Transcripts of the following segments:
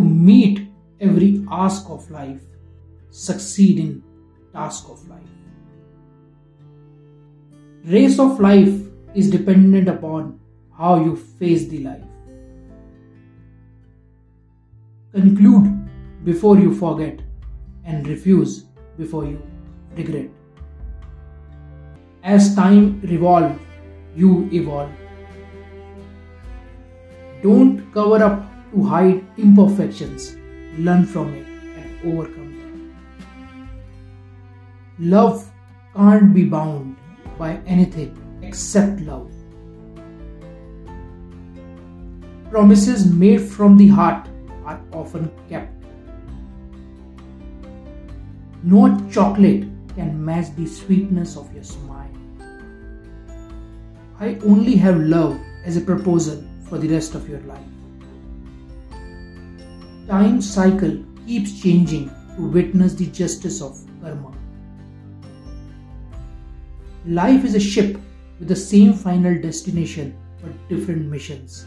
Meet every ask of life. Succeed in task of life. Race of life is dependent upon how you face the life. Conclude before you forget and refuse before you regret. As time revolves, you evolve. Don't cover up to hide imperfections. Learn from it and overcome them. Love can't be bound by anything except love. Promises made from the heart are often kept. No chocolate can match the sweetness of your smile. I only have love as a proposal for the rest of your life. Time cycle keeps changing to witness the justice of karma. Life is a ship with the same final destination but different missions.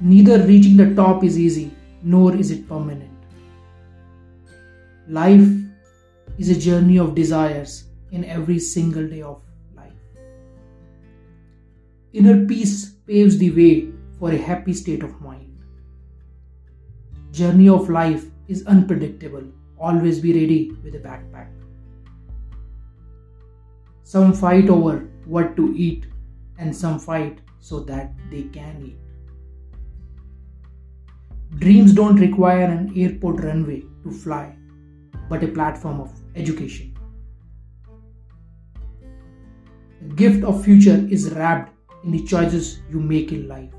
Neither reaching the top is easy nor is it permanent. Life is a journey of desires in every single day of life. Inner peace paves the way for a happy state of mind. Journey of life is unpredictable. Always be ready with a backpack. Some fight over what to eat, and some fight so that they can eat. Dreams don't require an airport runway to fly, but a platform of education. The gift of future is wrapped in the choices you make in life.